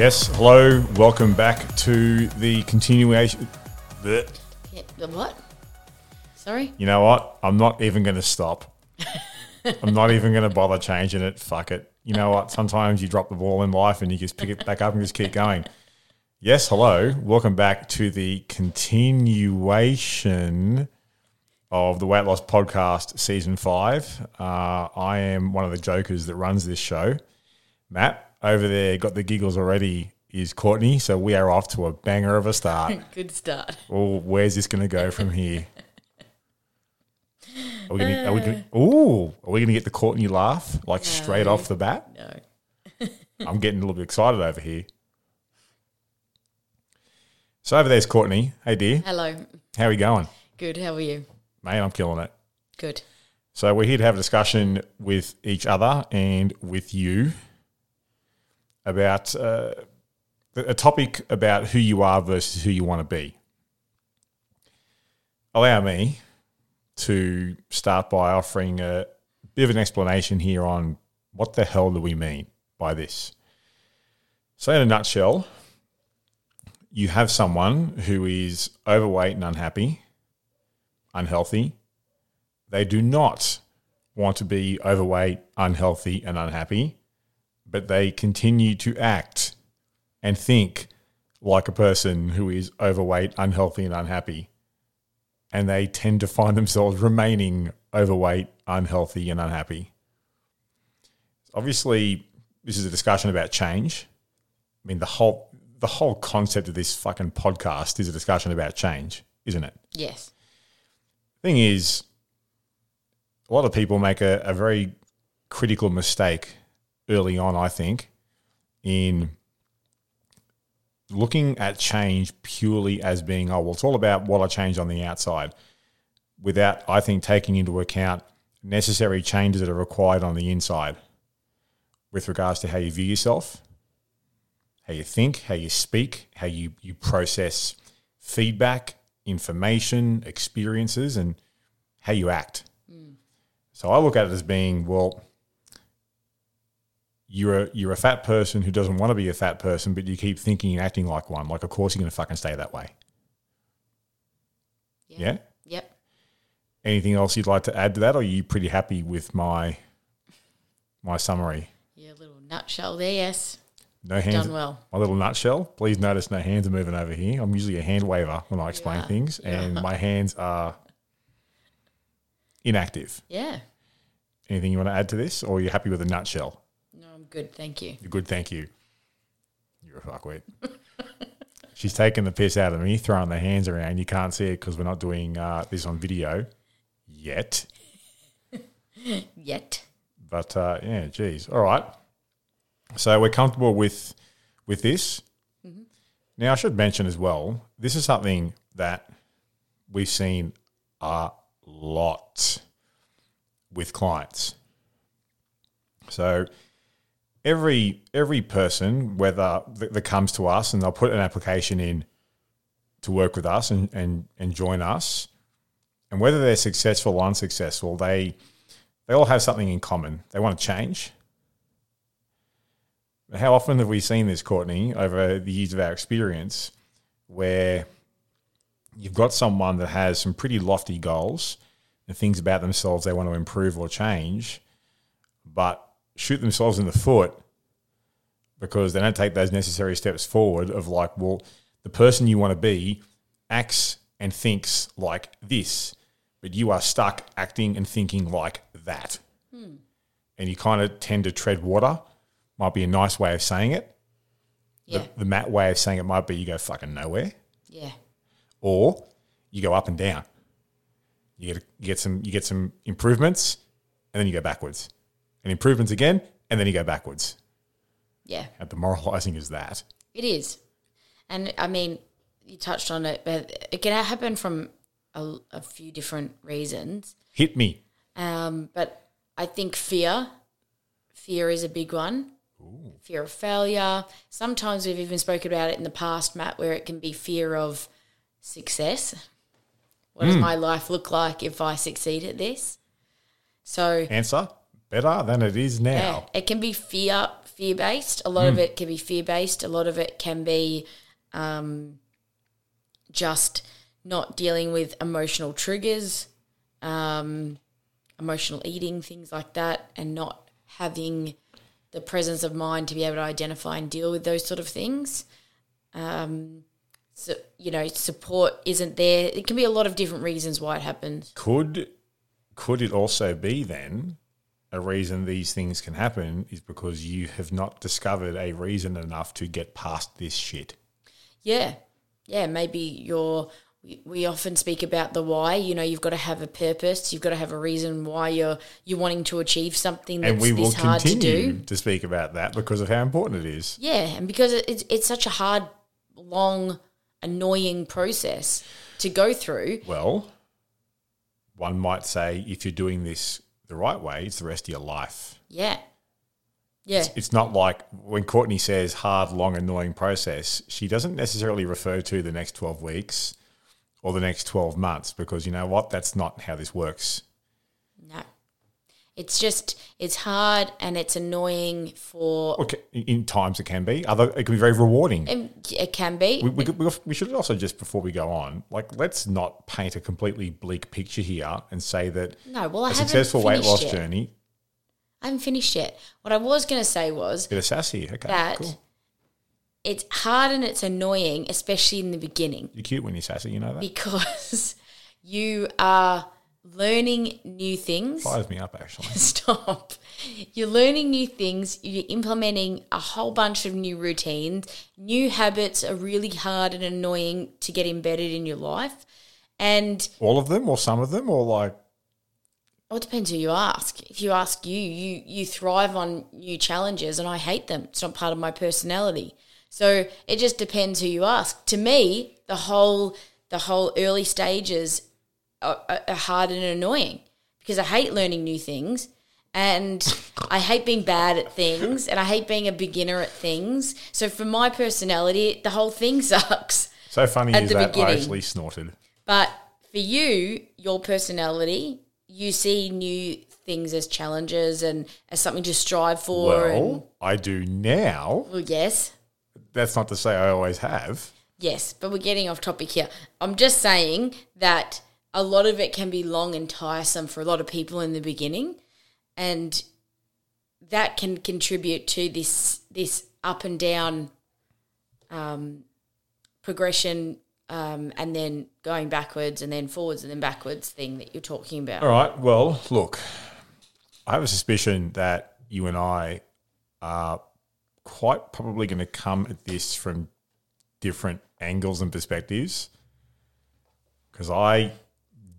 Yes, hello, welcome back to the continuation. Blech. Yeah, the what? Sorry? You know what? I'm not even going to stop. I'm not even going to bother changing it. Fuck it. You know what? Sometimes you drop the ball in life and you just pick it back up and just keep going. Yes, hello, welcome back to the continuation of the Weight Loss Podcast Season 5. Uh, I am one of the jokers that runs this show. Matt, over there, got the giggles already, is Courtney. So we are off to a banger of a start. Good start. Oh, where's this going to go from here? Are we going to? Are we gonna, uh. ooh, are we going to get the Courtney laugh like straight off the bat? No. I'm getting a little bit excited over here. So over there's Courtney. Hey dear, Hello. how are we going, Good. How are you? mate? I'm killing it. Good. So we're here to have a discussion with each other and with you about uh, a topic about who you are versus who you want to be. Allow me to start by offering a bit of an explanation here on what the hell do we mean by this. So, in a nutshell, you have someone who is overweight and unhappy, unhealthy, they do not want to be overweight, unhealthy, and unhappy, but they continue to act and think like a person who is overweight, unhealthy, and unhappy. And they tend to find themselves remaining overweight, unhealthy, and unhappy. Obviously, this is a discussion about change. I mean, the whole the whole concept of this fucking podcast is a discussion about change, isn't it? Yes. thing is, a lot of people make a, a very critical mistake early on, I think, in looking at change purely as being, oh, well, it's all about what I change on the outside, without, I think, taking into account necessary changes that are required on the inside with regards to how you view yourself, how you think, how you speak, how you, you process feedback, information, experiences, and how you act. Mm. So I look at it as being, well, you're a, you're a fat person who doesn't want to be a fat person, but you keep thinking and acting like one. Like, of course, you're going to fucking stay that way. Yeah. Yep. Anything else you'd like to add to that, or are you pretty happy with my my summary? Yeah, little nutshell there. Yes. No hands. Done well. My little nutshell. Please notice no hands are moving over here. I'm usually a hand waver when I explain things, and my hands are inactive. Yeah. Anything you want to add to this, or are you happy with a nutshell? Good. Thank you. You're good, thank you. You're a fuckwit. She's taking the piss out of me, throwing the hands around. You can't see it because we're not doing uh, this on video yet. Yet. But uh, yeah, geez. All right. So we're comfortable with with this. Now I should mention as well. This is something that we've seen a lot with clients. So every every person, whether that, that comes to us and they'll put an application in to work with us and, and, and join us, and whether they're successful or unsuccessful, they they all have something in common. They want to change. How often have we seen this, Courtney, over the years of our experience, where you've got someone that has some pretty lofty goals and things about themselves they want to improve or change, but shoot themselves in the foot because they don't take those necessary steps forward of like, well, the person you want to be acts and thinks like this, but you are stuck acting and thinking like that. Hmm. And you kind of tend to tread water, might be a nice way of saying it. Yeah. The, the Matt way of saying it might be you go fucking nowhere, Yeah. or you go up and down. You get you get some you get some improvements, and then you go backwards, and improvements again, and then you go backwards. Yeah. And the moralizing is that? It is. And I mean, you touched on it, but it can happen from a, a few different reasons. Hit me. Um, but I think fear, fear is a big one. Fear of failure. Sometimes we've even spoken about it in the past, Matt, where it can be fear of success. What does my life look like if I succeed at this? So Answer better than it is now. yeah, it can be fear fear based. A lot of it can be fear based. A lot of it can be um, just not dealing with emotional triggers, um, emotional eating, things like that, and not having the presence of mind to be able to identify and deal with those sort of things. Um, so you know, support isn't there. It can be a lot of different reasons why it happens. Could could it also be then a reason these things can happen is because you have not discovered a reason enough to get past this shit? Yeah. Yeah. Maybe you're, we, often speak about the why. You know, you've got to have a purpose. You've got to have a reason why you're, you're wanting to achieve something that's and we will this hard to continue do. to, speak about that because of how important it is. Yeah. And because it's, it's such a hard, long, annoying process to go through. Well, one might say if you're doing this the right way, it's the rest of your life. Yeah. Yeah. It's not like when Courtney says hard, long, annoying process, she doesn't necessarily refer to the next 12 weeks or the next 12 months because you know what? That's not how this works. It's just, it's hard and it's annoying for, Okay, in- times it can be. Other, it can be very rewarding. and it can be. We, we, we, we should also just before we go on, like let's not paint a completely bleak picture here and say that no, well, I a haven't successful weight loss yet. journey. I haven't finished yet. What I was going to say was, Bit of sassy. Okay, that cool. it's hard and it's annoying, especially in the beginning, You're cute when you're sassy. You know that. because you are learning new things. Fires me up actually. Stop. You're learning new things, you're implementing a whole bunch of new routines. New habits are really hard and annoying to get embedded in your life. And All of them, or some of them, or like well, it depends who you ask. If you ask you, you you thrive on new challenges, and I hate them. It's not part of my personality. So it just depends who you ask. To me, the whole the whole early stages are, are hard and annoying because I hate learning new things, and I hate being bad at things, and I hate being a beginner at things. So for my personality, the whole thing sucks. so funny At is the that I beginning. actually snorted. But for you, your personality, you see new things as challenges and as something to strive for. and, Well, I do now. well, yes, That's not to say I always have. yes, but we're getting off topic here. I'm just saying that a lot of it can be long and tiresome for a lot of people in the beginning, and that can contribute to this this up and down um, progression. Um, and then going backwards and then forwards and then backwards thing that you're talking about. All right. Well, look, I have a suspicion that you and I are quite probably going to come at this from different angles and perspectives because I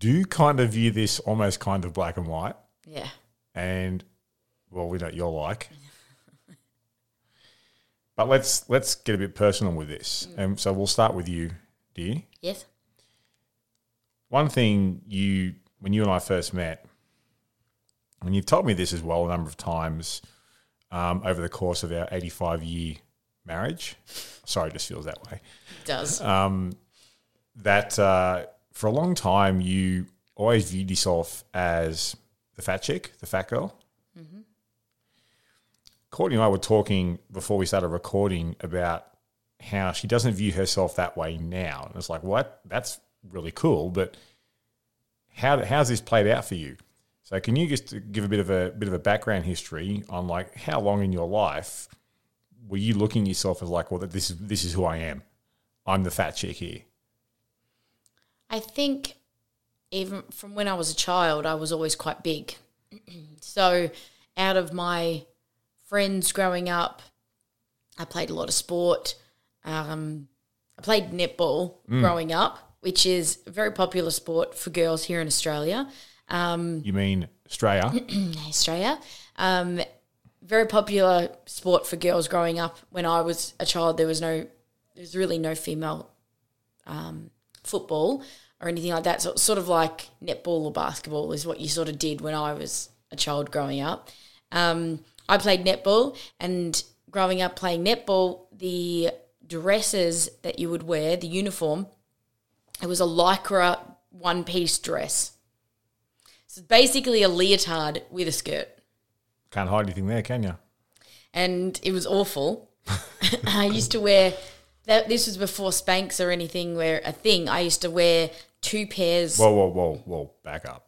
do kind of view this almost kind of black and white. Yeah. and well, we know what you're like. but let's let's get a bit personal with this, and so we'll start with you, dear. Yes. One thing you, when you and I first met, and you've told me this as well a number of times um, over the course of our 85 year marriage. Sorry, it just feels that way. It does. That uh, for a long time you always viewed yourself as the fat chick, the fat girl. Mm-hmm. Courtney and I were talking before we started recording about how she doesn't view herself that way now. And it's like, what? That's really cool. But how how's this played out for you? So can you just give a bit of a bit of a background history on like how long in your life were you looking at yourself as like, well, this is this is who I am. I'm the fat chick here. I think even from when I was a child, I was always quite big. so, out of my friends growing up, I played a lot of sport. Um, I played netball growing up, which is a very popular sport for girls here in Australia. Um, You mean Australia? Australia. Um, very popular sport for girls growing up. When I was a child, there was no, there was really no female um, football or anything like that. So it's sort of like netball or basketball is what you sort of did when I was a child growing up. Um, I played netball, and growing up playing netball, the dresses that you would wear, the uniform, it was a lycra one piece dress. So basically a leotard with a skirt. Can't hide anything there, can you? And it was awful. I used to wear that this was before Spanx or anything where a thing. I used to wear two pairs Whoa, whoa, whoa, whoa! Back up.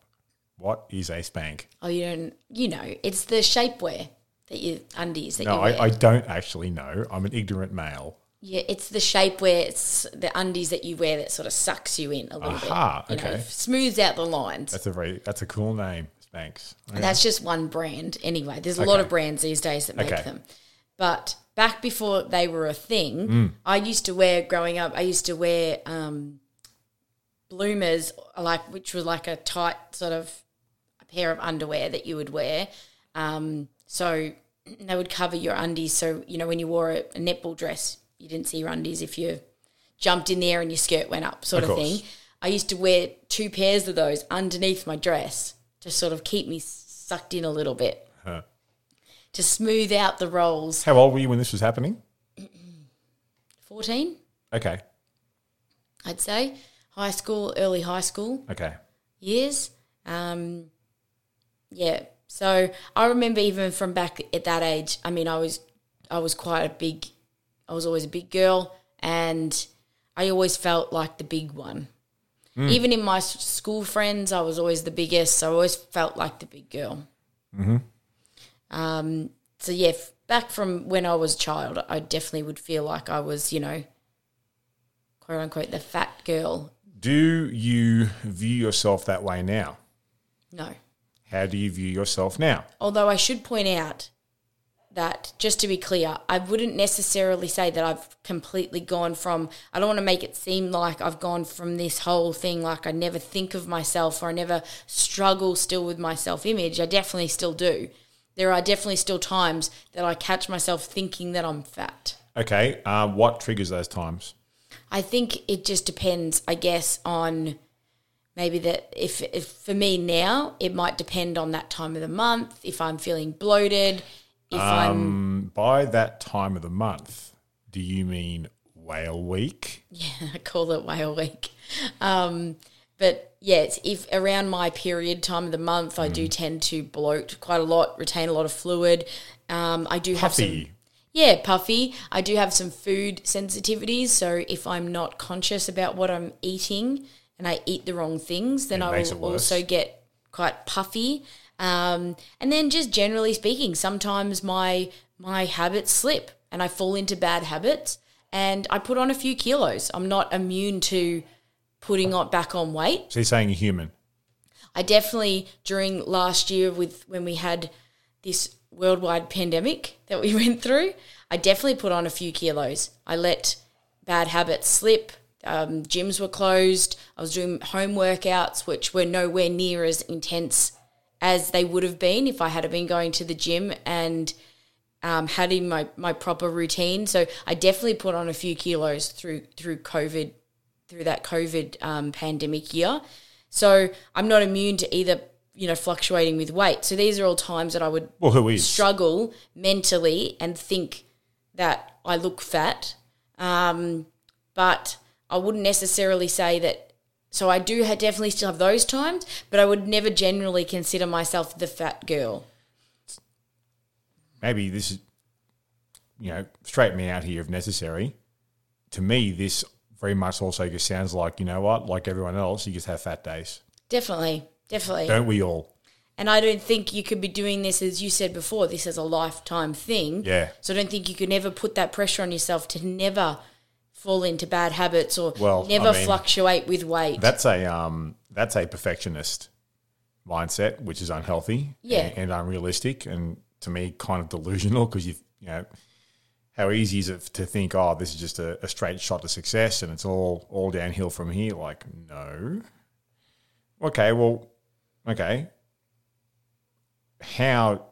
What is a spank? Oh, you don't. You know, it's the shapewear that you undies that No, you wear. I, I don't actually know. I'm an ignorant male. yeah, it's the shapewear. It's the undies that you wear that sort of sucks you in a little Aha, bit. You know, okay. smooths out the lines. That's a very that's a cool name, Spanx. Okay. That's just one brand. Anyway, there's a lot of brands these days that make Okay. them. But back before they were a thing, Mm. I used to wear growing up. I used to wear um, bloomers, like which was like a tight sort of a pair of underwear that you would wear. Um, so they would cover your undies. So you know when you wore a, a netball dress, you didn't see your undies if you jumped in there and your skirt went up, sort Of of, thing. I used to wear two pairs of those underneath my dress to sort of keep me sucked in a little bit, Huh. To smooth out the rolls. How old were you when this was happening? 14, Okay, I'd say. High school, early high school okay. years. Um, yeah. So I remember even from back at that age, I mean, I was, I was quite a big, I was always a big girl and I always felt like the big one. Even in my school friends, I was always the biggest. So I always felt like the big girl. Um, so yeah, f- back from when I was a child, I definitely would feel like I was, you know, quote unquote, the fat girl. Do you view yourself that way now? No. How do you view yourself now? Although I should point out that, just to be clear, I wouldn't necessarily say that I've completely gone from, I don't want to make it seem like I've gone from this whole thing like I never think of myself or I never struggle still with my self image. I definitely still do. There are definitely still times that I catch myself thinking that I'm fat. Okay, uh, what triggers those times? I think it just depends, I guess, on maybe that if, if for me now, it might depend on that time of the month, if I'm feeling bloated, if I'm Um, by that time of the month, do you mean whale week? Yeah, I call it whale week. Um, but yes, if around my period time of the month, I Mm. do tend to bloat quite a lot, retain a lot of fluid. Um, I do have some, yeah, puffy. I do have some food sensitivities, so if I'm not conscious about what I'm eating and I eat the wrong things, then It I will also get quite puffy. Um, and then just generally speaking, sometimes my my habits slip and I fall into bad habits and I put on a few kilos. I'm not immune to putting on back on weight. So you're saying you're human. I definitely during last year with when we had this worldwide pandemic that we went through, I definitely put on a few kilos. I let bad habits slip. Um, gyms were closed. I was doing home workouts, which were nowhere near as intense as they would have been if I had been going to the gym and um, had in my, my proper routine. So I definitely put on a few kilos through through COVID, through that COVID um, pandemic year. So I'm not immune to either, you know, fluctuating with weight. So these are all times that I would Well, who is? struggle mentally and think that I look fat. Um, but I wouldn't necessarily say that. So I do ha- definitely still have those times, but I would never generally consider myself the fat girl. Maybe this is, you know, straighten me out here if necessary. To me, this very much also just sounds like, you know what, like everyone else, you just have fat days. Definitely, definitely. Don't we all? And I don't think you could be doing this, as you said before, this is a lifetime thing. Yeah. So I don't think you could ever put that pressure on yourself to never fall into bad habits or Well, I never mean, fluctuate with weight. That's a um that's a perfectionist mindset, which is unhealthy Yeah. and, and unrealistic, and to me, kind of delusional because you you know how easy is it to think, oh, this is just a, a straight shot to success and it's all all downhill from here? Like, no. Okay, well, okay. How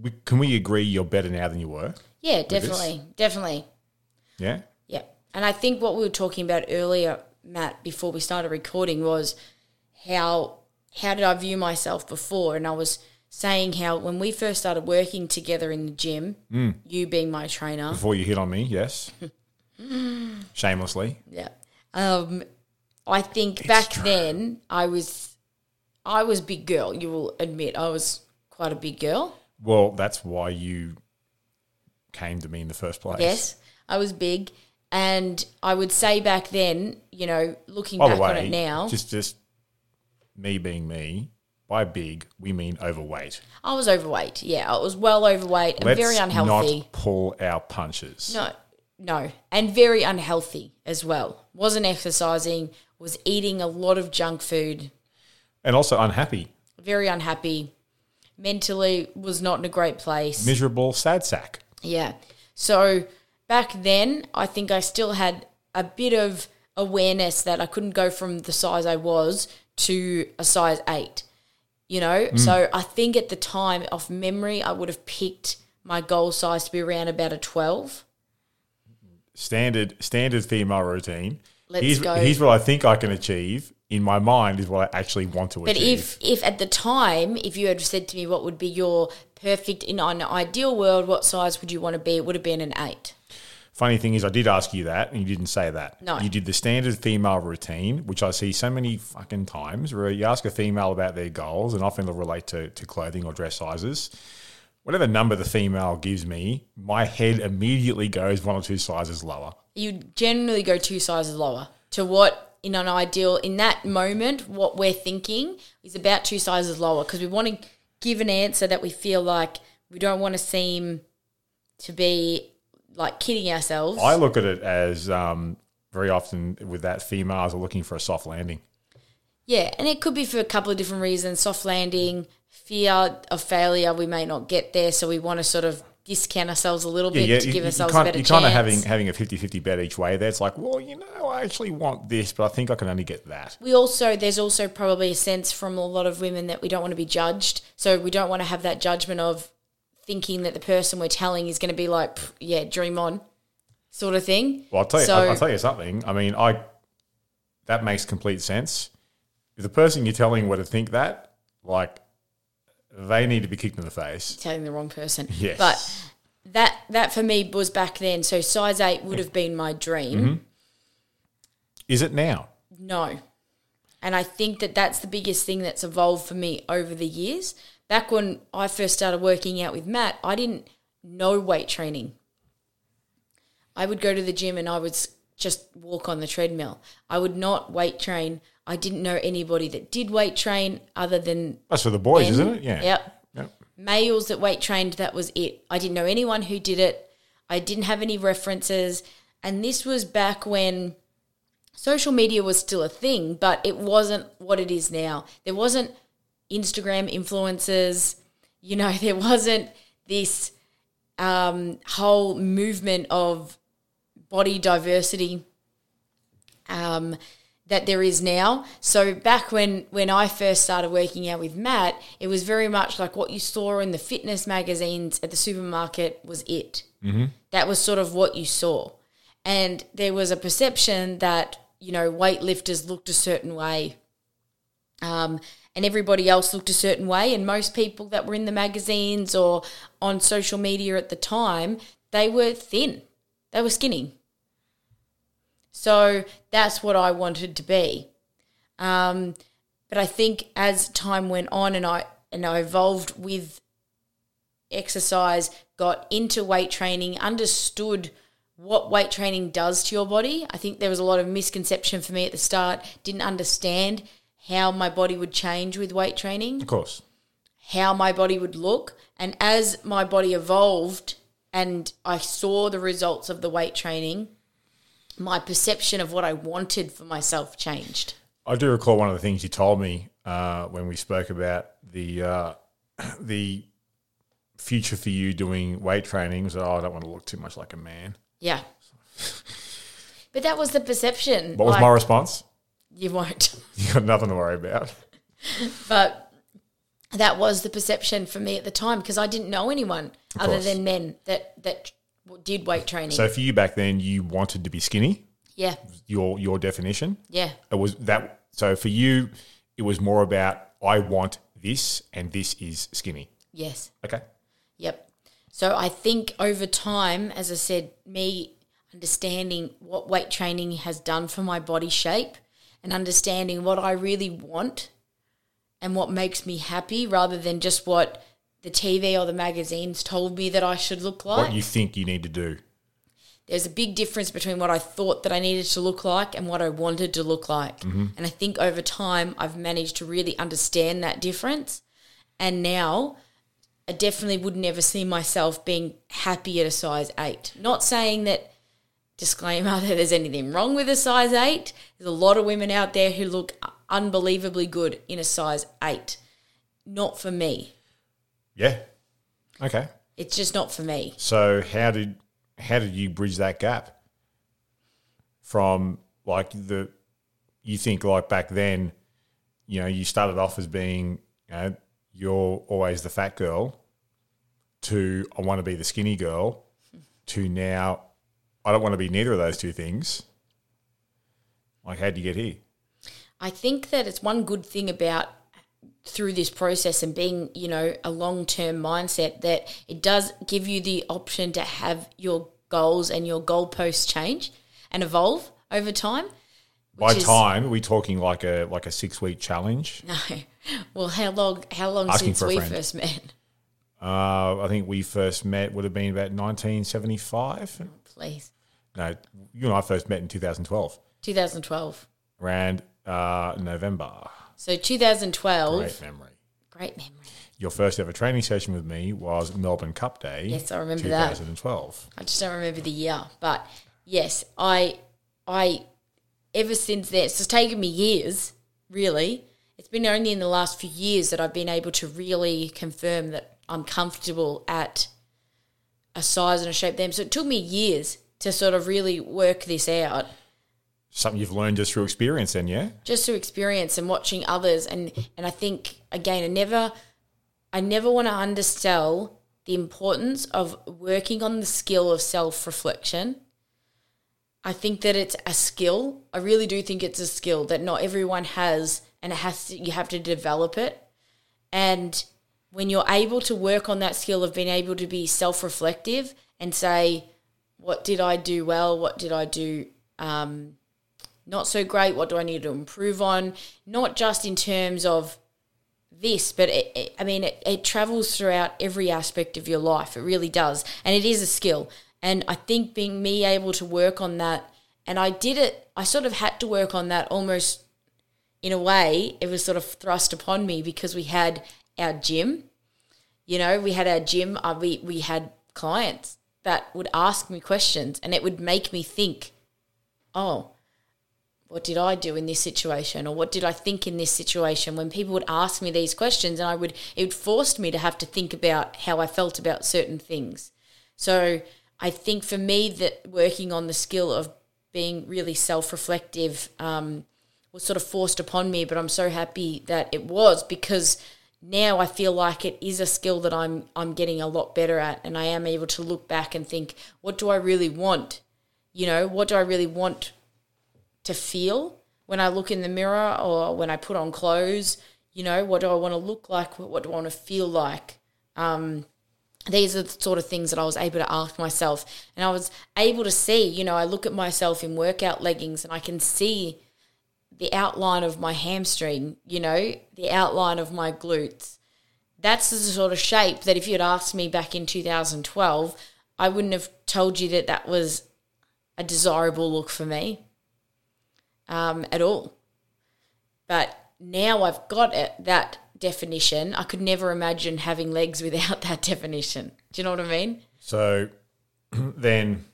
we, can we agree you're better now than you were? Yeah, definitely, definitely. Yeah. Yeah. And I think what we were talking about earlier, Matt, before we started recording was how how did I view myself before? And I was saying how when we first started working together in the gym, you being my trainer, Before you hit on me, yes. Shamelessly. yeah. Um, I think back true. then I was I was big girl. You will admit I was quite a big girl. Well, that's why you came to me in the first place. Yes, I was big, and I would say back then, you know, looking By back way, on it now, just just me being me. By big, we mean overweight. I was overweight. Yeah, I was well overweight and Let's very unhealthy. not pull our punches. No, no, and very unhealthy as well. Wasn't exercising. Was eating a lot of junk food. And also unhappy, Very unhappy. Mentally was not in a great place. miserable, sad sack. Yeah. So back then, I think I still had a bit of awareness that I couldn't go from the size I was to a size eight. You know, mm. so I think at the time, off memory, I would have picked my goal size to be around about a 12. Standard standard female routine. Let's here's, go. here's what I think I can achieve. In my mind is what I actually want to But achieve. But if if at the time, if you had said to me what would be your perfect in an ideal world, what size would you want to be? It would have been an eight. Funny thing is, I did ask you that, and you didn't say that. No. You did the standard female routine, which I see so many fucking times, where you ask a female about their goals, and often they'll relate to, to clothing or dress sizes. Whatever number the female gives me, my head immediately goes one or two sizes lower. You generally go two sizes lower to what in an ideal in that moment what we're thinking is about two sizes lower because we want to give an answer that we feel like we don't want to seem to be like kidding ourselves. I look at it as um, very often with that females are looking for a soft landing. Yeah, and it could be for a couple of different reasons soft landing, fear of failure, we may not get there, so we want to sort of discount ourselves a little bit to you, give you ourselves a better you're chance. kind of having having a 50-50 bet each way there. It's like, well, you know, I actually want this, but I think I can only get that. we also, there's also probably a sense from a lot of women that we don't want to be judged. So we don't want to have that judgment of thinking that the person we're telling is going to be like, yeah, dream on, sort of thing. Well, I'll tell you, So- I'll, tell you something. I mean, I that makes complete sense. If the person you're telling were to think that, like, they need to be kicked in the face. telling the wrong person. Yes. But that that for me was back then. So size eight would have been my dream. Mm-hmm. Is it now? No. And I think that that's the biggest thing that's evolved for me over the years. Back when I first started working out with Matt, I didn't know weight training. I would go to the gym and I would just walk on the treadmill. I would not weight train. I didn't know anybody that did weight train other than That's for the boys, men. isn't it? Yeah. Yep. Yep. Males that weight trained, that was it. I didn't know anyone who did it. I didn't have any references. And this was back when social media was still a thing, but it wasn't what it is now. There wasn't Instagram influencers, you know, there wasn't this um, whole movement of body diversity um, that there is now. So back when when I first started working out with Matt, it was very much like what you saw in the fitness magazines at the supermarket was it. Mm-hmm. That was sort of what you saw, and there was a perception that you know weightlifters looked a certain way. Um, and everybody else looked a certain way, and most people that were in the magazines or on social media at the time, they were thin, they were skinny. So that's what I wanted to be. Um, but I think as time went on and I and I evolved with exercise, got into weight training, understood what weight training does to your body. I think there was a lot of misconception for me at the start. Didn't understand how my body would change with weight training Of course. how my body would look. And as my body evolved and I saw the results of the weight training, my perception of what I wanted for myself changed. I do recall one of the things you told me uh, when we spoke about the uh, the future for you doing weight training was, oh, I don't want to look too much like a man. Yeah. But that was the perception. What was Like, my response? You won't. You got nothing to worry about. But that was the perception for me at the time because I didn't know anyone other course. than men that that did weight training. So for you back then, you wanted to be skinny. yeah, Your your definition. yeah, It was that. So for you, it was more about I want this, and this is skinny. yes. Okay. Yep. So I think over time, as I said, me understanding what weight training has done for my body shape and understanding what I really want and what makes me happy rather than just what the TV or the magazines told me that I should look like. What you think you need to do. There's a big difference between what I thought that I needed to look like and what I wanted to look like. Mm-hmm. And I think over time, I've managed to really understand that difference. And now, I definitely would never see myself being happy at a size eight. Not saying that, disclaimer, that there's anything wrong with a size eight. There's a lot of women out there who look unbelievably good in a size eight. Not for me. Yeah. Okay. It's just not for me. So how did how did you bridge that gap from like the you think like back then, you know, you started off as being, you know, you're always the fat girl to I want to be the skinny girl to now I don't want to be neither of those two things. Like how would you get here? I think that it's one good thing about through this process and being, you know, a long term mindset that it does give you the option to have your goals and your goalposts change and evolve over time. By is- time, are we talking like a like a six week challenge? No. Well, how long? How long Asking since we friend. first met? Uh, I think we first met would have been about 1975. Please, No, you and I first met in 2012, 2012. around uh, November. So 2012. Great memory. Great memory. Your first ever training session with me was Melbourne Cup Day. Yes, I remember that. 2012. I just don't remember the year, but yes, I, I, ever since then, it's taken me years. Really, it's been only in the last few years that I've been able to really confirm that I'm comfortable at a size and a shape. Them, so it took me years to sort of really work this out, Something you've learned just through experience, then, yeah? just through experience and watching others. And and I think again, I never, I never want to undersell the importance of working on the skill of self reflection. I think that it's a skill. I really do think it's a skill that not everyone has, and it has to, you have to develop it. And when you're able to work on that skill of being able to be self reflective and say, what did I do well? What did I do um, not so great? What do I need to improve on? Not just in terms of this, but it, it, I mean, it, it travels throughout every aspect of your life. It really does. And it is a skill. And I think being me able to work on that, and I did it, I sort of had to work on that almost in a way, it was sort of thrust upon me because we had our gym. You know, we had our gym, uh, we, we had clients that would ask me questions and it would make me think, oh, what did I do in this situation or what did I think in this situation when people would ask me these questions and I would it would force me to have to think about how I felt about certain things. So I think for me that working on the skill of being really self-reflective um, was sort of forced upon me, but I'm so happy that it was because now I feel like it is a skill that I'm I'm getting a lot better at and I am able to look back and think, what do I really want? You know, what do I really want to feel when I look in the mirror or when I put on clothes. You know, what do I want to look like? What do I want to feel like? Um, these are the sort of things that I was able to ask myself. And I was able to see, you know, I look at myself in workout leggings and I can see the outline of my hamstring, you know, the outline of my glutes. That's the sort of shape that if you'd asked me back in 2012, I wouldn't have told you that that was a desirable look for me um, at all. But now I've got it, that definition. I could never imagine having legs without that definition. Do you know what I mean? So then,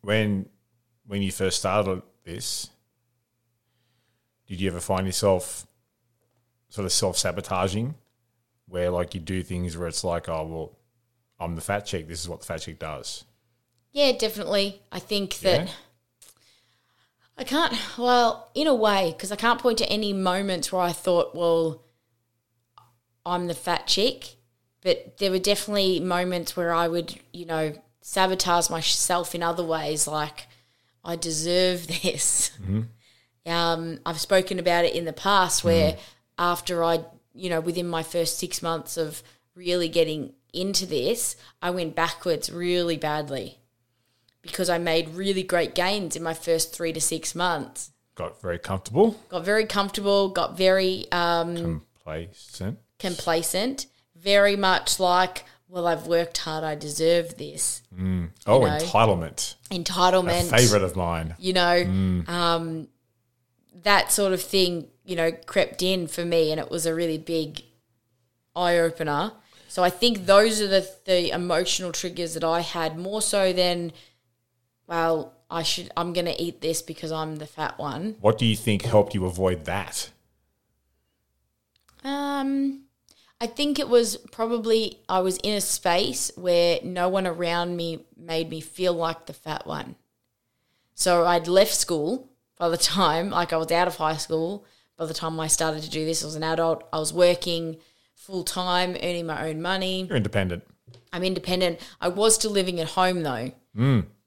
when when you first started this, did you ever find yourself sort of self sabotaging, where like you do things where it's like, oh well, I'm the fat chick. This is what the fat chick does. Yeah, definitely. I think that Yeah? I can't, well, in a way, because I can't point to any moments where I thought, well, I'm the fat chick, but there were definitely moments where I would, you know, sabotage myself in other ways, like I deserve this. Mm-hmm. Um, I've spoken about it in the past where after I, you know, within my first six months of really getting into this, I went backwards really badly because I made really great gains in my first three to six months. Got very comfortable, Got very comfortable, got very um, complacent. complacent, very much like, well, I've worked hard, I deserve this. Oh, know. entitlement. A Entitlement. favorite of mine. you know, um, that sort of thing, you know, crept in for me, and it was a really big eye opener. So I think those are the the emotional triggers that I had more so than, well, I should I'm going to eat this because I'm the fat one. What do you think helped you avoid that? Um, I think it was probably I was in a space where no one around me made me feel like the fat one. So I'd left school by the time, like I was out of high school. By the time I started to do this, I was an adult. I was working full time, earning my own money. You're independent. I'm independent. I was still living at home though,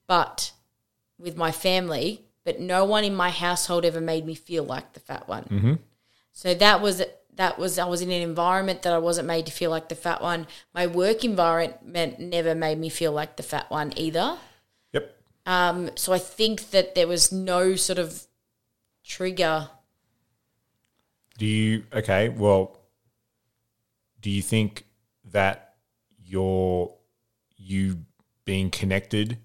but with my family. But no one in my household ever made me feel like the fat one. Mm-hmm. So that was that was I was in an environment that I wasn't made to feel like the fat one. My work environment never made me feel like the fat one either. Um, so I think that there was no sort of trigger. Do you okay? Well, do you think that your you being connected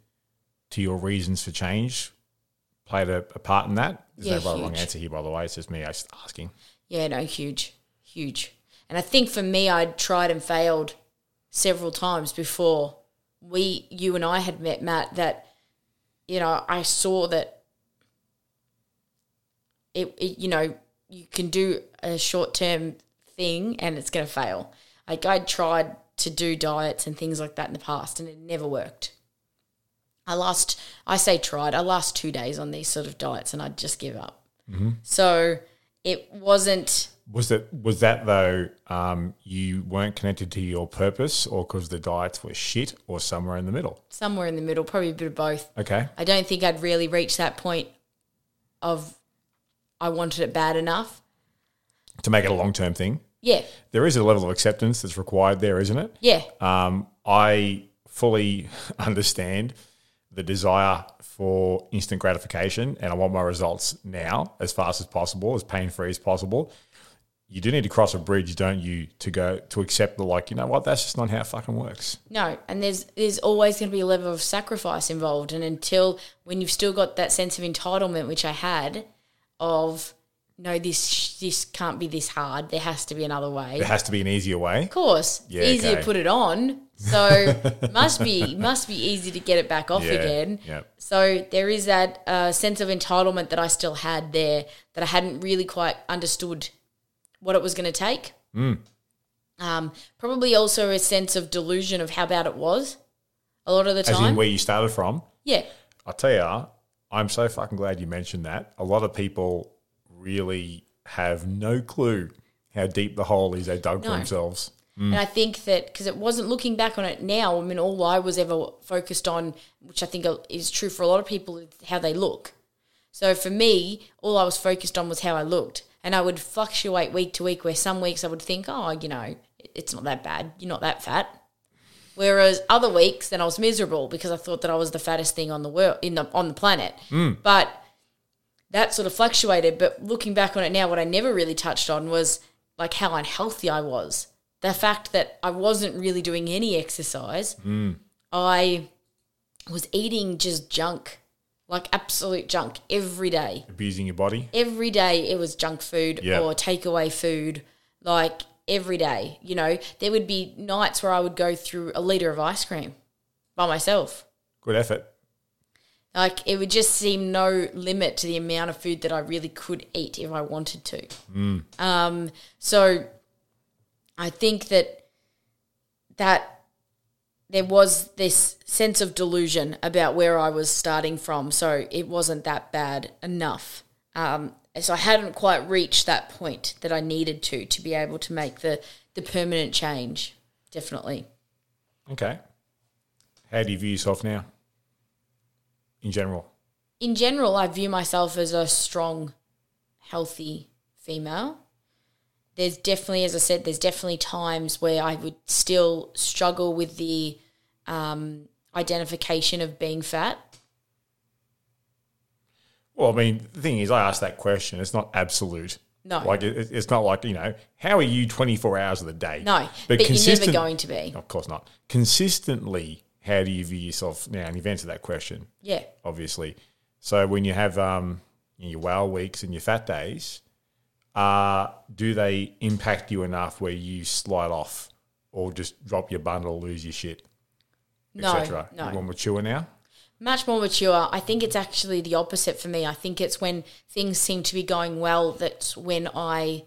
to your reasons for change played a, a part in that? There's Yeah, no right wrong answer here, by the way. It's just me as- asking. Yeah, no, huge, huge. And I think for me, I'd tried and failed several times before we, you and I had met, Matt. That you know, I saw that it, it you know, you can do a short term thing and it's going to fail. Like I'd tried to do diets and things like that in the past, and it never worked. I last, I say tried, I last two days on these sort of diets, and I'd just give up. Mm-hmm. So it wasn't. Was that was that though? Um, you weren't connected to your purpose, or because the diets were shit, or somewhere in the middle? somewhere in the middle, probably a bit of both. Okay. I don't think I'd really reached that point of I wanted it bad enough. To make it a long term thing, Yeah, there is a level of acceptance that's required there, isn't it? yeah, Um, I fully understand the desire for instant gratification, and I want my results now as fast as possible, as pain free as possible. You do need to cross a bridge, don't you, to go to accept the like, you know what, that's just not how it fucking works. no, and there's there's always going to be a level of sacrifice involved, and until when you've still got that sense of entitlement, which I had, of no, this this can't be this hard. There has to be another way. There has to be an easier way. Of course, Yeah, easy okay. to put it on, so must be must be easy to get it back off Yeah, again. yeah. So there is that uh, sense of entitlement that I still had there that I hadn't really quite understood what it was going to take. Mm. Um, probably also a sense of delusion of how bad it was. A lot of the As time, in where you started from. yeah, I'll tell you, I'm so fucking glad you mentioned that. A lot of people really have no clue how deep the hole is they dug for No. themselves. And I think that because it wasn't looking back on it now, I mean, all I was ever focused on, which I think is true for a lot of people, is how they look. So for me, all I was focused on was how I looked. And I would fluctuate week to week, where some weeks I would think, oh, you know, it's not that bad. You're not that fat. Whereas other weeks, then I was miserable because I thought that I was the fattest thing on the world in the on the planet. Hmm. But that sort of fluctuated. But looking back on it now, what I never really touched on was like how unhealthy I was. The fact that I wasn't really doing any exercise. Hmm. I was eating just junk, like absolute junk every day. Abusing your body. Every day it was junk food Yeah. or takeaway food, like every day. You know, there would be nights where I would go through a liter of ice cream by myself. Good effort. Like it would just seem no limit to the amount of food that I really could eat if I wanted to. Um, so I think that that there was this sense of delusion about where I was starting from. So it wasn't that bad enough. Um, so I hadn't quite reached that point that I needed to to be able to make the the permanent change. Definitely. Okay. How do you view yourself now? In general, In general, I view myself as a strong, healthy female. There's definitely, as I said, there's definitely times where I would still struggle with the um, identification of being fat. well, I mean, the thing is, I asked that question. It's not absolute. No. like it, it's not like you know, how are you twenty four hours of the day? No, but, you're never going to be. Of course not. Consistently, how do you view yourself now? And you've answered that question. Yeah. obviously. So when you have um, your whale weeks and your fat days, uh, do they impact you enough where you slide off or just drop your bundle, lose your shit, No, etc.? no. More mature now. much more mature. I think it's actually the opposite for me. I think it's when things seem to be going well that's when I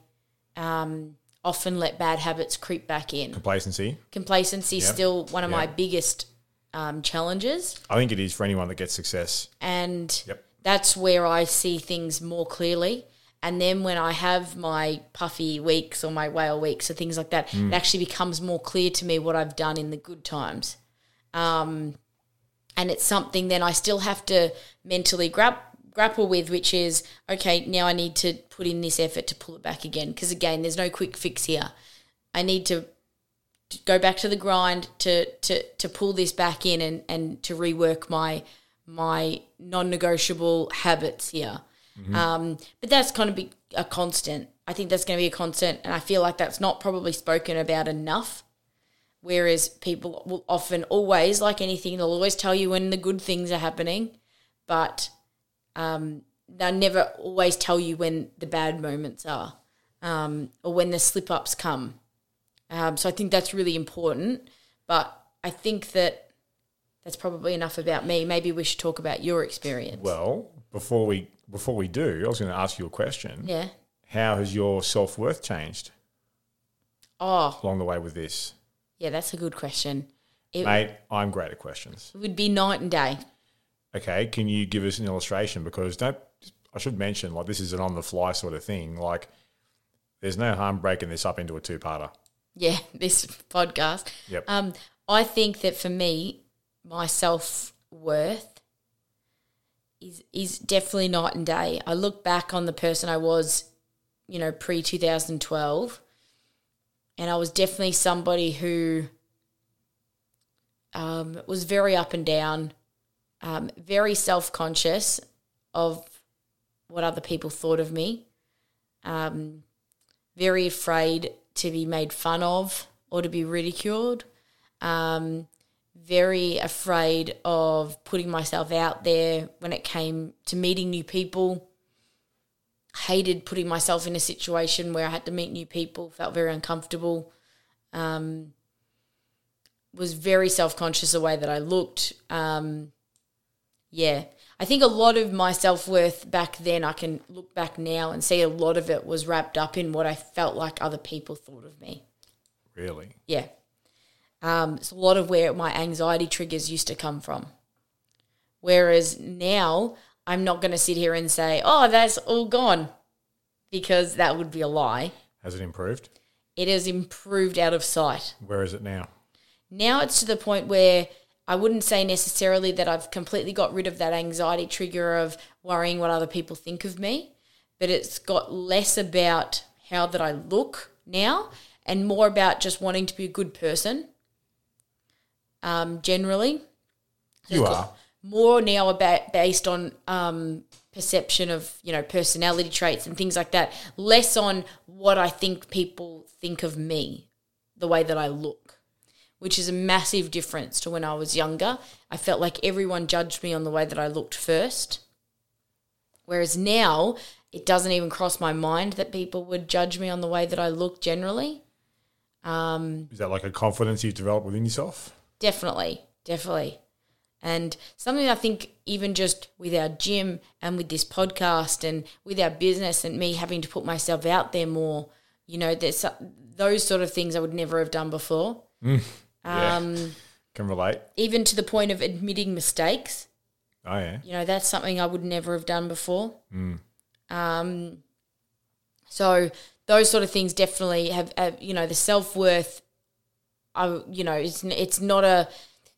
um, often let bad habits creep back in. Complacency. Complacency is still one of my biggest um, challenges, I think it is for anyone that gets success. and Yep. that's where I see things more clearly. And then when I have my puffy weeks or my whale weeks or things like that, Mm. it actually becomes more clear to me what I've done in the good times. Um, and it's something then I still have to mentally grap- grapple with, which is okay. Now I need to put in this effort to pull it back again, because again, there's no quick fix here. I need to, to go back to the grind to to to pull this back in and and to rework my my non-negotiable habits here. Um, but that's going to be a constant. I think that's going to be a constant, and I feel like that's not probably spoken about enough. Whereas people will often always, like anything, they'll always tell you when the good things are happening, but um, they'll never always tell you when the bad moments are um, or when the slip ups come. Um, so I think that's really important. But I think that that's probably enough about me. Maybe we should talk about your experience. Well, before we before we do, I was going to ask you a question. yeah. How has your self worth changed Oh, along the way with this, yeah, that's a good question. It, mate? I'm great at questions. it would be night and day. Okay, can you give us an illustration? Because don't I should mention like this is an on the fly sort of thing. Like, there's no harm breaking this up into a two parter. yeah, this podcast. Yep. Um, I think that for me, my self worth is is definitely night and day. I look back on the person I was, you know, pre two thousand twelve, and I was definitely somebody who um, was very up and down, um, very self conscious of what other people thought of me. Um, very afraid to be made fun of or to be ridiculed. Um, very afraid of putting myself out there when it came to meeting new people. Hated putting myself in a situation where I had to meet new people, felt very uncomfortable. Um, was very self conscious the way that I looked. Um, yeah, I think a lot of my self worth back then, I can look back now and see a lot of it was wrapped up in what I felt like other people thought of me. Really? Yeah. Um, it's a lot of where my anxiety triggers used to come from. Whereas now, I'm not going to sit here and say, oh, that's all gone, because that would be a lie. Has it improved? It has improved out of sight. Where is it now? Now it's to the point where I wouldn't say necessarily that I've completely got rid of that anxiety trigger of worrying what other people think of me, but it's got less about how that I look now and more about just wanting to be a good person. Um, generally, You are. more now about based on um, perception of you know personality traits and things like that. Less on what I think people think of me, the way that I look, which is a massive difference to when I was younger. I felt like everyone judged me on the way that I looked first, whereas now it doesn't even cross my mind that people would judge me on the way that I look generally. Is that like a confidence you've developed within yourself? Definitely, definitely. And something I think, even just with our gym and with this podcast and with our business and me having to put myself out there more, you know, there's those sort of things I would never have done before. Yeah. Um, Can relate. even to the point of admitting mistakes. Oh yeah. You know, that's something I would never have done before. Um, so those sort of things definitely have, have you know the self worth. I you know it's it's not a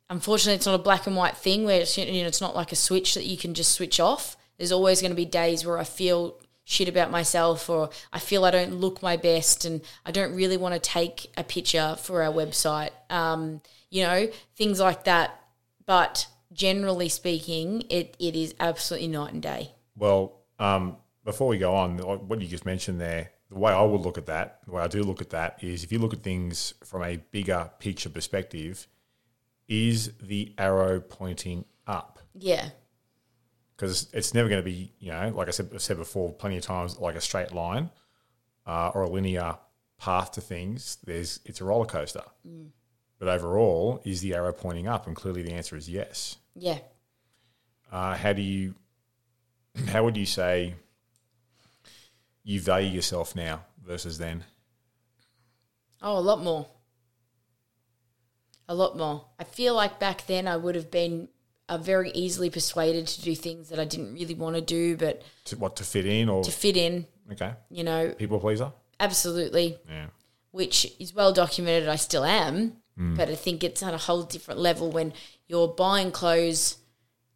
unfortunately it's not a black and white thing where it's, you know it's not like a switch that you can just switch off. There's always going to be days where I feel shit about myself or I feel I don't look my best and I don't really want to take a picture for our website. Um, you know, things like that. But generally speaking, it, it is absolutely night and day. Well, um, before we go on, what you just mentioned there, the way I would look at that, the way I do look at that is if you look at things from a bigger picture perspective, is the arrow pointing up? Yeah. Because it's never going to be, you know, like I said, I've said before, plenty of times, like a straight line uh, or a linear path to things. There's it's a roller coaster. But overall, is the arrow pointing up? And clearly, the answer is yes. Yeah. Uh, how do you, how would you say you value yourself now versus then? Oh, a lot more. A lot more. I feel like back then I would have been uh, very easily persuaded to do things that I didn't really want to do, but To, what to fit in or to fit in, okay, you know, people pleaser? absolutely, Yeah, which is well documented. I still am, but I think it's on a whole different level when you're buying clothes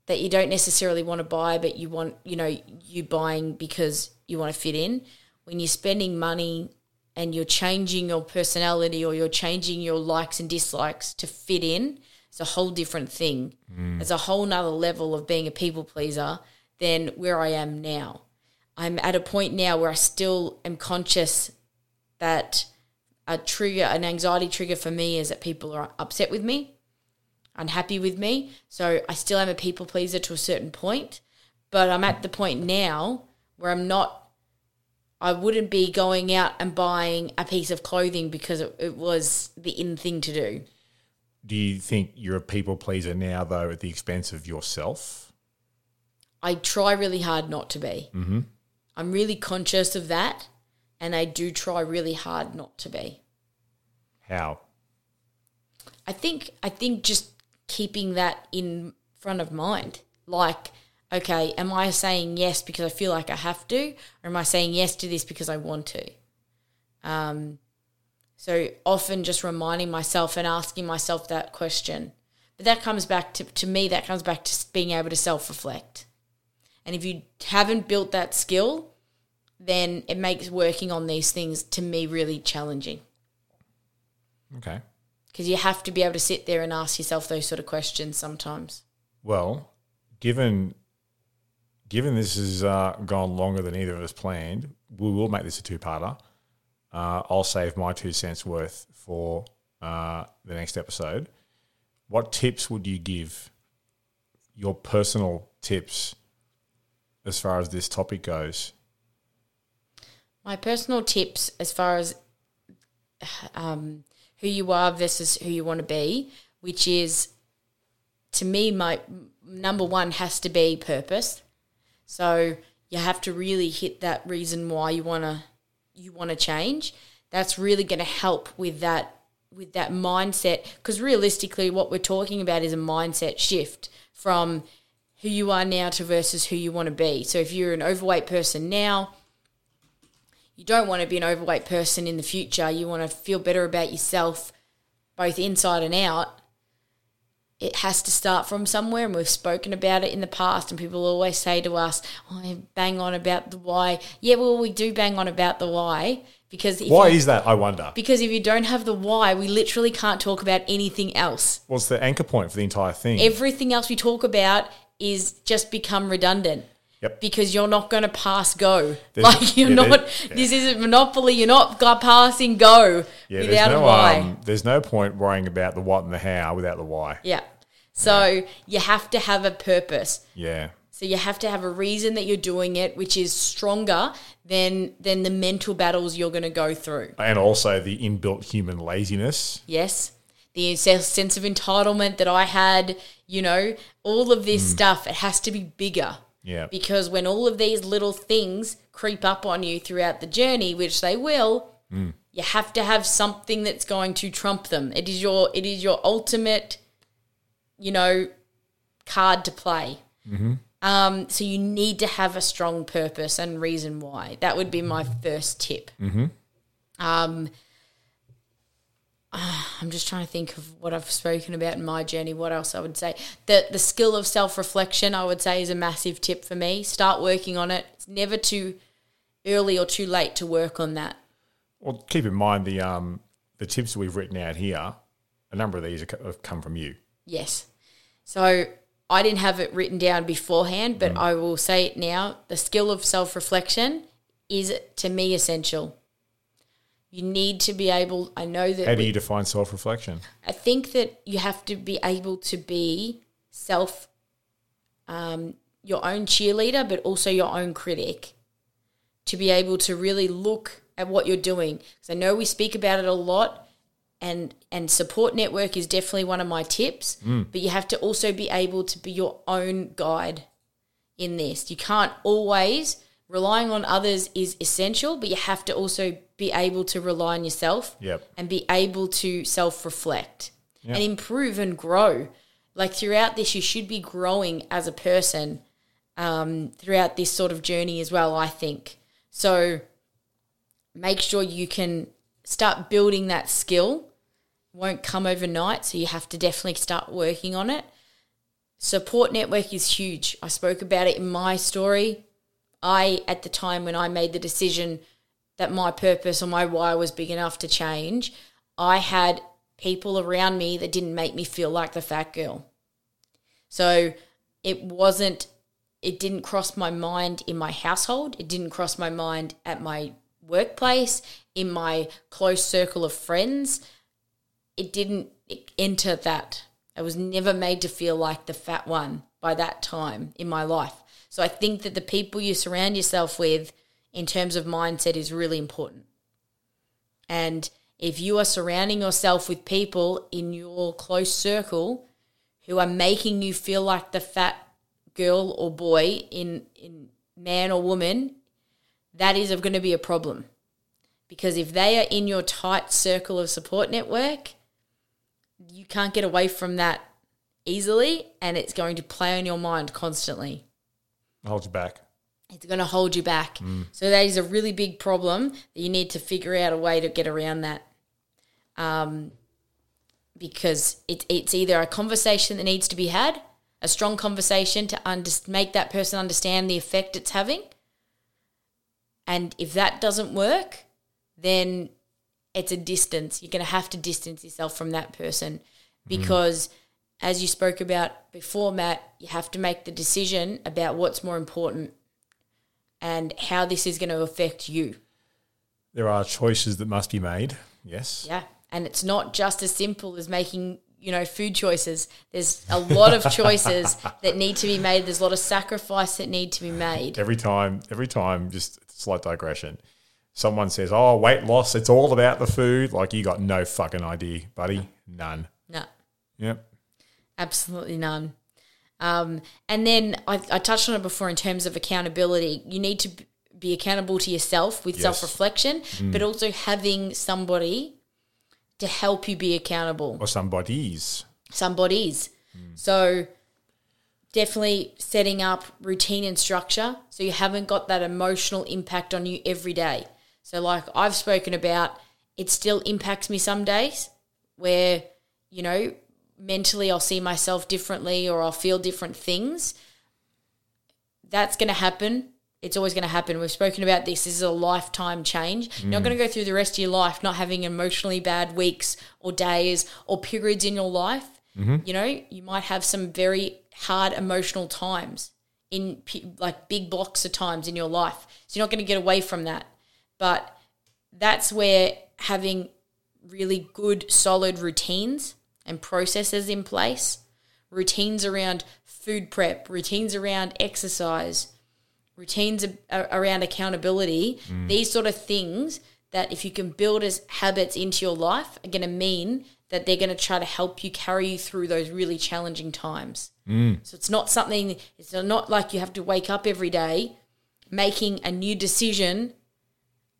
that you don't necessarily want to buy, but you want, you know, you buying because you want to fit in. When you're spending money and you're changing your personality or you're changing your likes and dislikes to fit in, it's a whole different thing. Mm. It's a whole nother level of being a people pleaser than where I am now. I'm at a point now where I still am conscious that a trigger, an anxiety trigger for me is that people are upset with me, unhappy with me. So I still am a people pleaser to a certain point, but I'm at the point now where I'm not, I wouldn't be going out and buying a piece of clothing because it, it was the in thing to do. Do you think you're a people pleaser now, though, at the expense of yourself? I try really hard not to be. Mm-hmm. I'm really conscious of that, and I do try really hard not to be. How? I think I think just keeping that in front of mind. Like, okay, am I saying yes because I feel like I have to, or am I saying yes to this because I want to? Um, so often just reminding myself and asking myself that question. But that comes back to to me. That comes back to being able to self reflect. And if you haven't built that skill, then it makes working on these things to me really challenging Okay. because you have to be able to sit there and ask yourself those sort of questions sometimes. Well, given given this has uh, gone longer than either of us planned, we will make this a two-parter. Uh, I'll save my two cents worth for uh, the next episode. What tips would you give? Your personal tips as far as this topic goes. My personal tips as far as um, who you are versus who you want to be, which is to me, my number one has to be purpose. So you have to really hit that reason why you wanna you want to change. That's really going to help with that with that mindset because realistically, what we're talking about is a mindset shift from who you are now to versus who you want to be. So if you're an overweight person now, you don't want to be an overweight person in the future. You want to feel better about yourself, both inside and out. It has to start from somewhere, and we've spoken about it in the past. And people always say to us, "Oh, I bang on about the why." Yeah, well, we do bang on about the why because Why you, is that? I wonder. because if you don't have the why, we literally can't talk about anything else. What's the anchor point for the entire thing? Everything else we talk about is just become redundant. Yep. Because you're not going to pass go. There's- like you're yeah, not. This isn't Monopoly. You're not passing go yeah, without there's a no, why. um, there's no point worrying about the what and the how without the why. yeah. So you have to have a purpose. Yeah. So you have to have a reason that you're doing it, which is stronger than than the mental battles you're going to go through. And also the inbuilt human laziness. Yes. The sense of entitlement that I had, you know, all of this hmm. stuff, it has to be bigger. Yeah. Because when all of these little things creep up on you throughout the journey, which they will, hmm. you have to have something that's going to trump them. It is your it is your ultimate, you know, card to play. Um, so you need to have a strong purpose and reason why. That would be my first tip. Um, I'm just trying to think of what I've spoken about in my journey. What else I would say? The the skill of self reflection, I would say, is a massive tip for me. Start working on it. It's never too early or too late to work on that. Well, keep in mind the um, the tips we've written out here. A number of these have come from you. Yes. So I didn't have it written down beforehand, but I will say it now. The skill of self reflection is to me essential. You need to be able. I know that. How do we- you define self reflection? I think that you have to be able to be self, um, your own cheerleader, but also your own critic. To be able to really look at what you're doing, because I know we speak about it a lot, and and support network is definitely one of my tips. But you have to also be able to be your own guide in this. You can't always relying on others is essential, but you have to also be able to rely on yourself Yep. and be able to self reflect and improve and grow. Like throughout this, you should be growing as a person um, throughout this sort of journey as well, I think. So make sure you can start building that skill. Won't come overnight, so you have to definitely start working on it. Support network is huge. I spoke about it in my story. I, at the time when I made the decision that my purpose or my why was big enough to change, I had people around me that didn't make me feel like the fat girl. So it wasn't, it didn't cross my mind in my household. It didn't cross my mind at my workplace, in my close circle of friends. It didn't enter that. I was never made to feel like the fat one by that time in my life. So I think that the people you surround yourself with in terms of mindset is really important. And if you are surrounding yourself with people in your close circle who are making you feel like the fat girl or boy in in man or woman, that is going to be a problem. Because if they are in your tight circle of support network, you can't get away from that easily and it's going to play on your mind constantly Hold you back. it's going to hold you back. So that is a really big problem that you need to figure out a way to get around that. Um, because it, it's either a conversation that needs to be had, a strong conversation to under, make that person understand the effect it's having. And if that doesn't work, then it's a distance. You're going to have to distance yourself from that person mm-hmm. because, as you spoke about before, Matt, you have to make the decision about what's more important and how this is going to affect you. There are choices that must be made. Yes. Yeah. And it's not just as simple as making, you know, food choices. There's a lot of choices that need to be made. There's a lot of sacrifice that need to be made. Every time, every time, just slight digression. Someone says, "Oh, weight loss. It's all about the food." Like you got no fucking idea, buddy. None. No, Yep. absolutely none. Um, and then I, I touched on it before in terms of accountability. You need to be accountable to yourself with Yes. self reflection, but also having somebody to help you be accountable. Or somebody's. somebody's. So definitely setting up routine and structure so you haven't got that emotional impact on you every day. So like I've spoken about, it still impacts me some days where, you know, mentally I'll see myself differently or I'll feel different things. That's going to happen. It's always going to happen. We've spoken about this. This is a lifetime change. You're not mm. going to go through the rest of your life not having emotionally bad weeks or days or periods in your life. Mm-hmm. You know, you might have some very hard emotional times in like big blocks of times in your life. So you're not going to get away from that. But that's where having really good, solid routines and processes in place, routines around food prep, routines around exercise, routines around accountability, mm. these sort of things that if you can build as habits into your life are going to mean that they're going to try to help you carry you through those really challenging times. Mm. So it's not something, it's not like you have to wake up every day making a new decision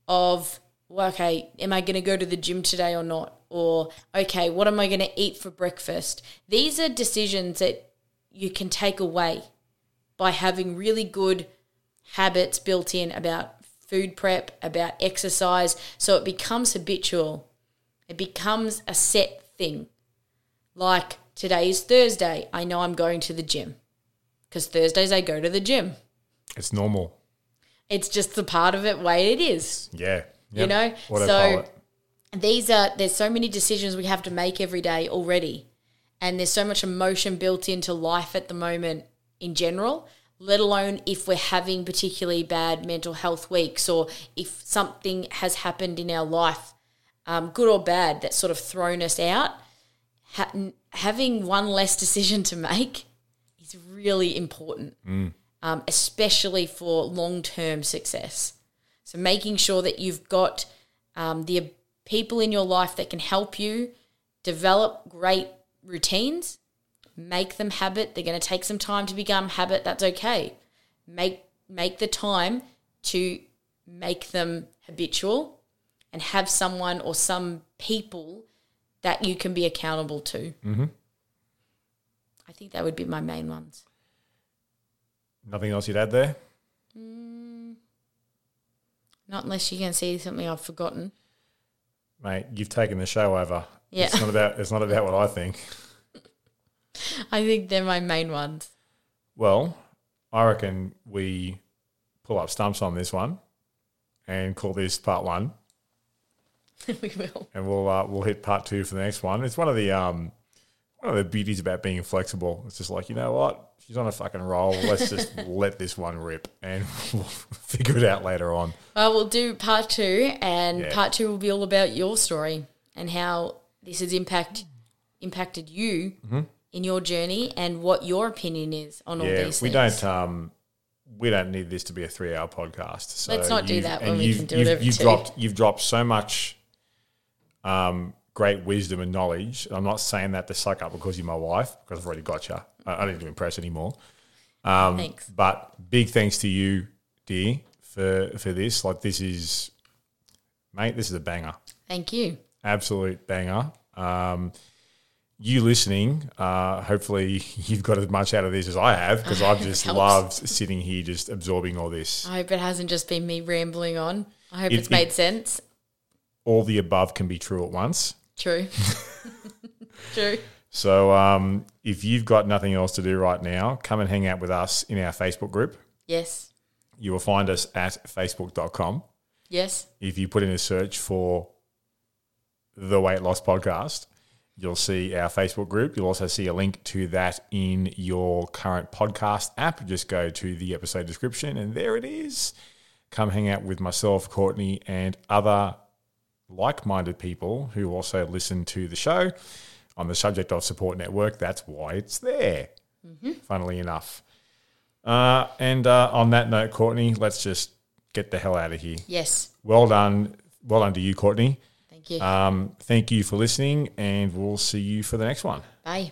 of, well, okay, am I going to go to the gym today or not? Or, okay, what am I going to eat for breakfast? These are decisions that you can take away by having really good habits built in about food prep, about exercise. So it becomes habitual. It becomes a set thing. Like today is Thursday. I know I'm going to the gym because Thursdays I go to the gym. It's normal. It's just the part of it way it is. Yeah. You know? So these are there's so many decisions we have to make every day already. And there's so much emotion built into life at the moment in general, let alone if we're having particularly bad mental health weeks or if something has happened in our life, um, good or bad, that's sort of thrown us out. Ha- having one less decision to make is really important, um, especially for long term success. So making sure that you've got um, the people in your life that can help you develop great routines, make them habit. They're going to take some time to become habit. That's okay. Make make the time to make them habitual, and have someone or some people that you can be accountable to. Mm-hmm. I think that would be my main ones. Nothing else you'd add there? Not unless you can see something I've forgotten. Mate, you've taken the show over. Yeah. It's not about it's not about what I think. I think they're my main ones. Well, I reckon we pull up stumps on this one and call this part one, we will. and we'll uh, we'll hit part two for the next one. It's one of the um of the beauties about being flexible. It's just like you know what, she's on a fucking roll. Let's just let this one rip, and we'll figure it out later on. Well, we'll do part two, and Yeah. part two will be all about your story and how this has impact impacted you in your journey and what your opinion is on all Mm-hmm. yeah, these we things. don't um we don't need this to be a three hour podcast. So Let's not do that when and we can do it you've, over you've two. dropped you've dropped so much um great wisdom and knowledge. I'm not saying that to suck up because you're my wife, because I've already got you. I, I don't need to impress anymore. Um, Thanks. But big thanks to you, dear, for for this. Like this is, mate, this is a banger Thank you. absolute banger. Um, you listening, uh, hopefully you've got as much out of this as I have because I've just loved sitting here just absorbing all this. I hope it hasn't just been me rambling on. I hope It- it's made it- sense. All the above can be true at once. True. True. So um, if you've got nothing else to do right now, come and hang out with us in our Facebook group. Yes. You will find us at facebook.com. Yes. If you put in a search for the Weight Loss Podcast, you'll see our Facebook group. You'll also see a link to that in your current podcast app. Just go to the episode description, and there it is. Come hang out with myself, Courtney, and other like minded people who also listen to the show on the subject of support network. That's why it's there, funnily enough. Uh, and uh, on that note, Courtney, let's just get the hell out of here. Yes. Well done. Well done to you, Courtney. Thank you. Um, thank you for listening, and we'll see you for the next one. Bye.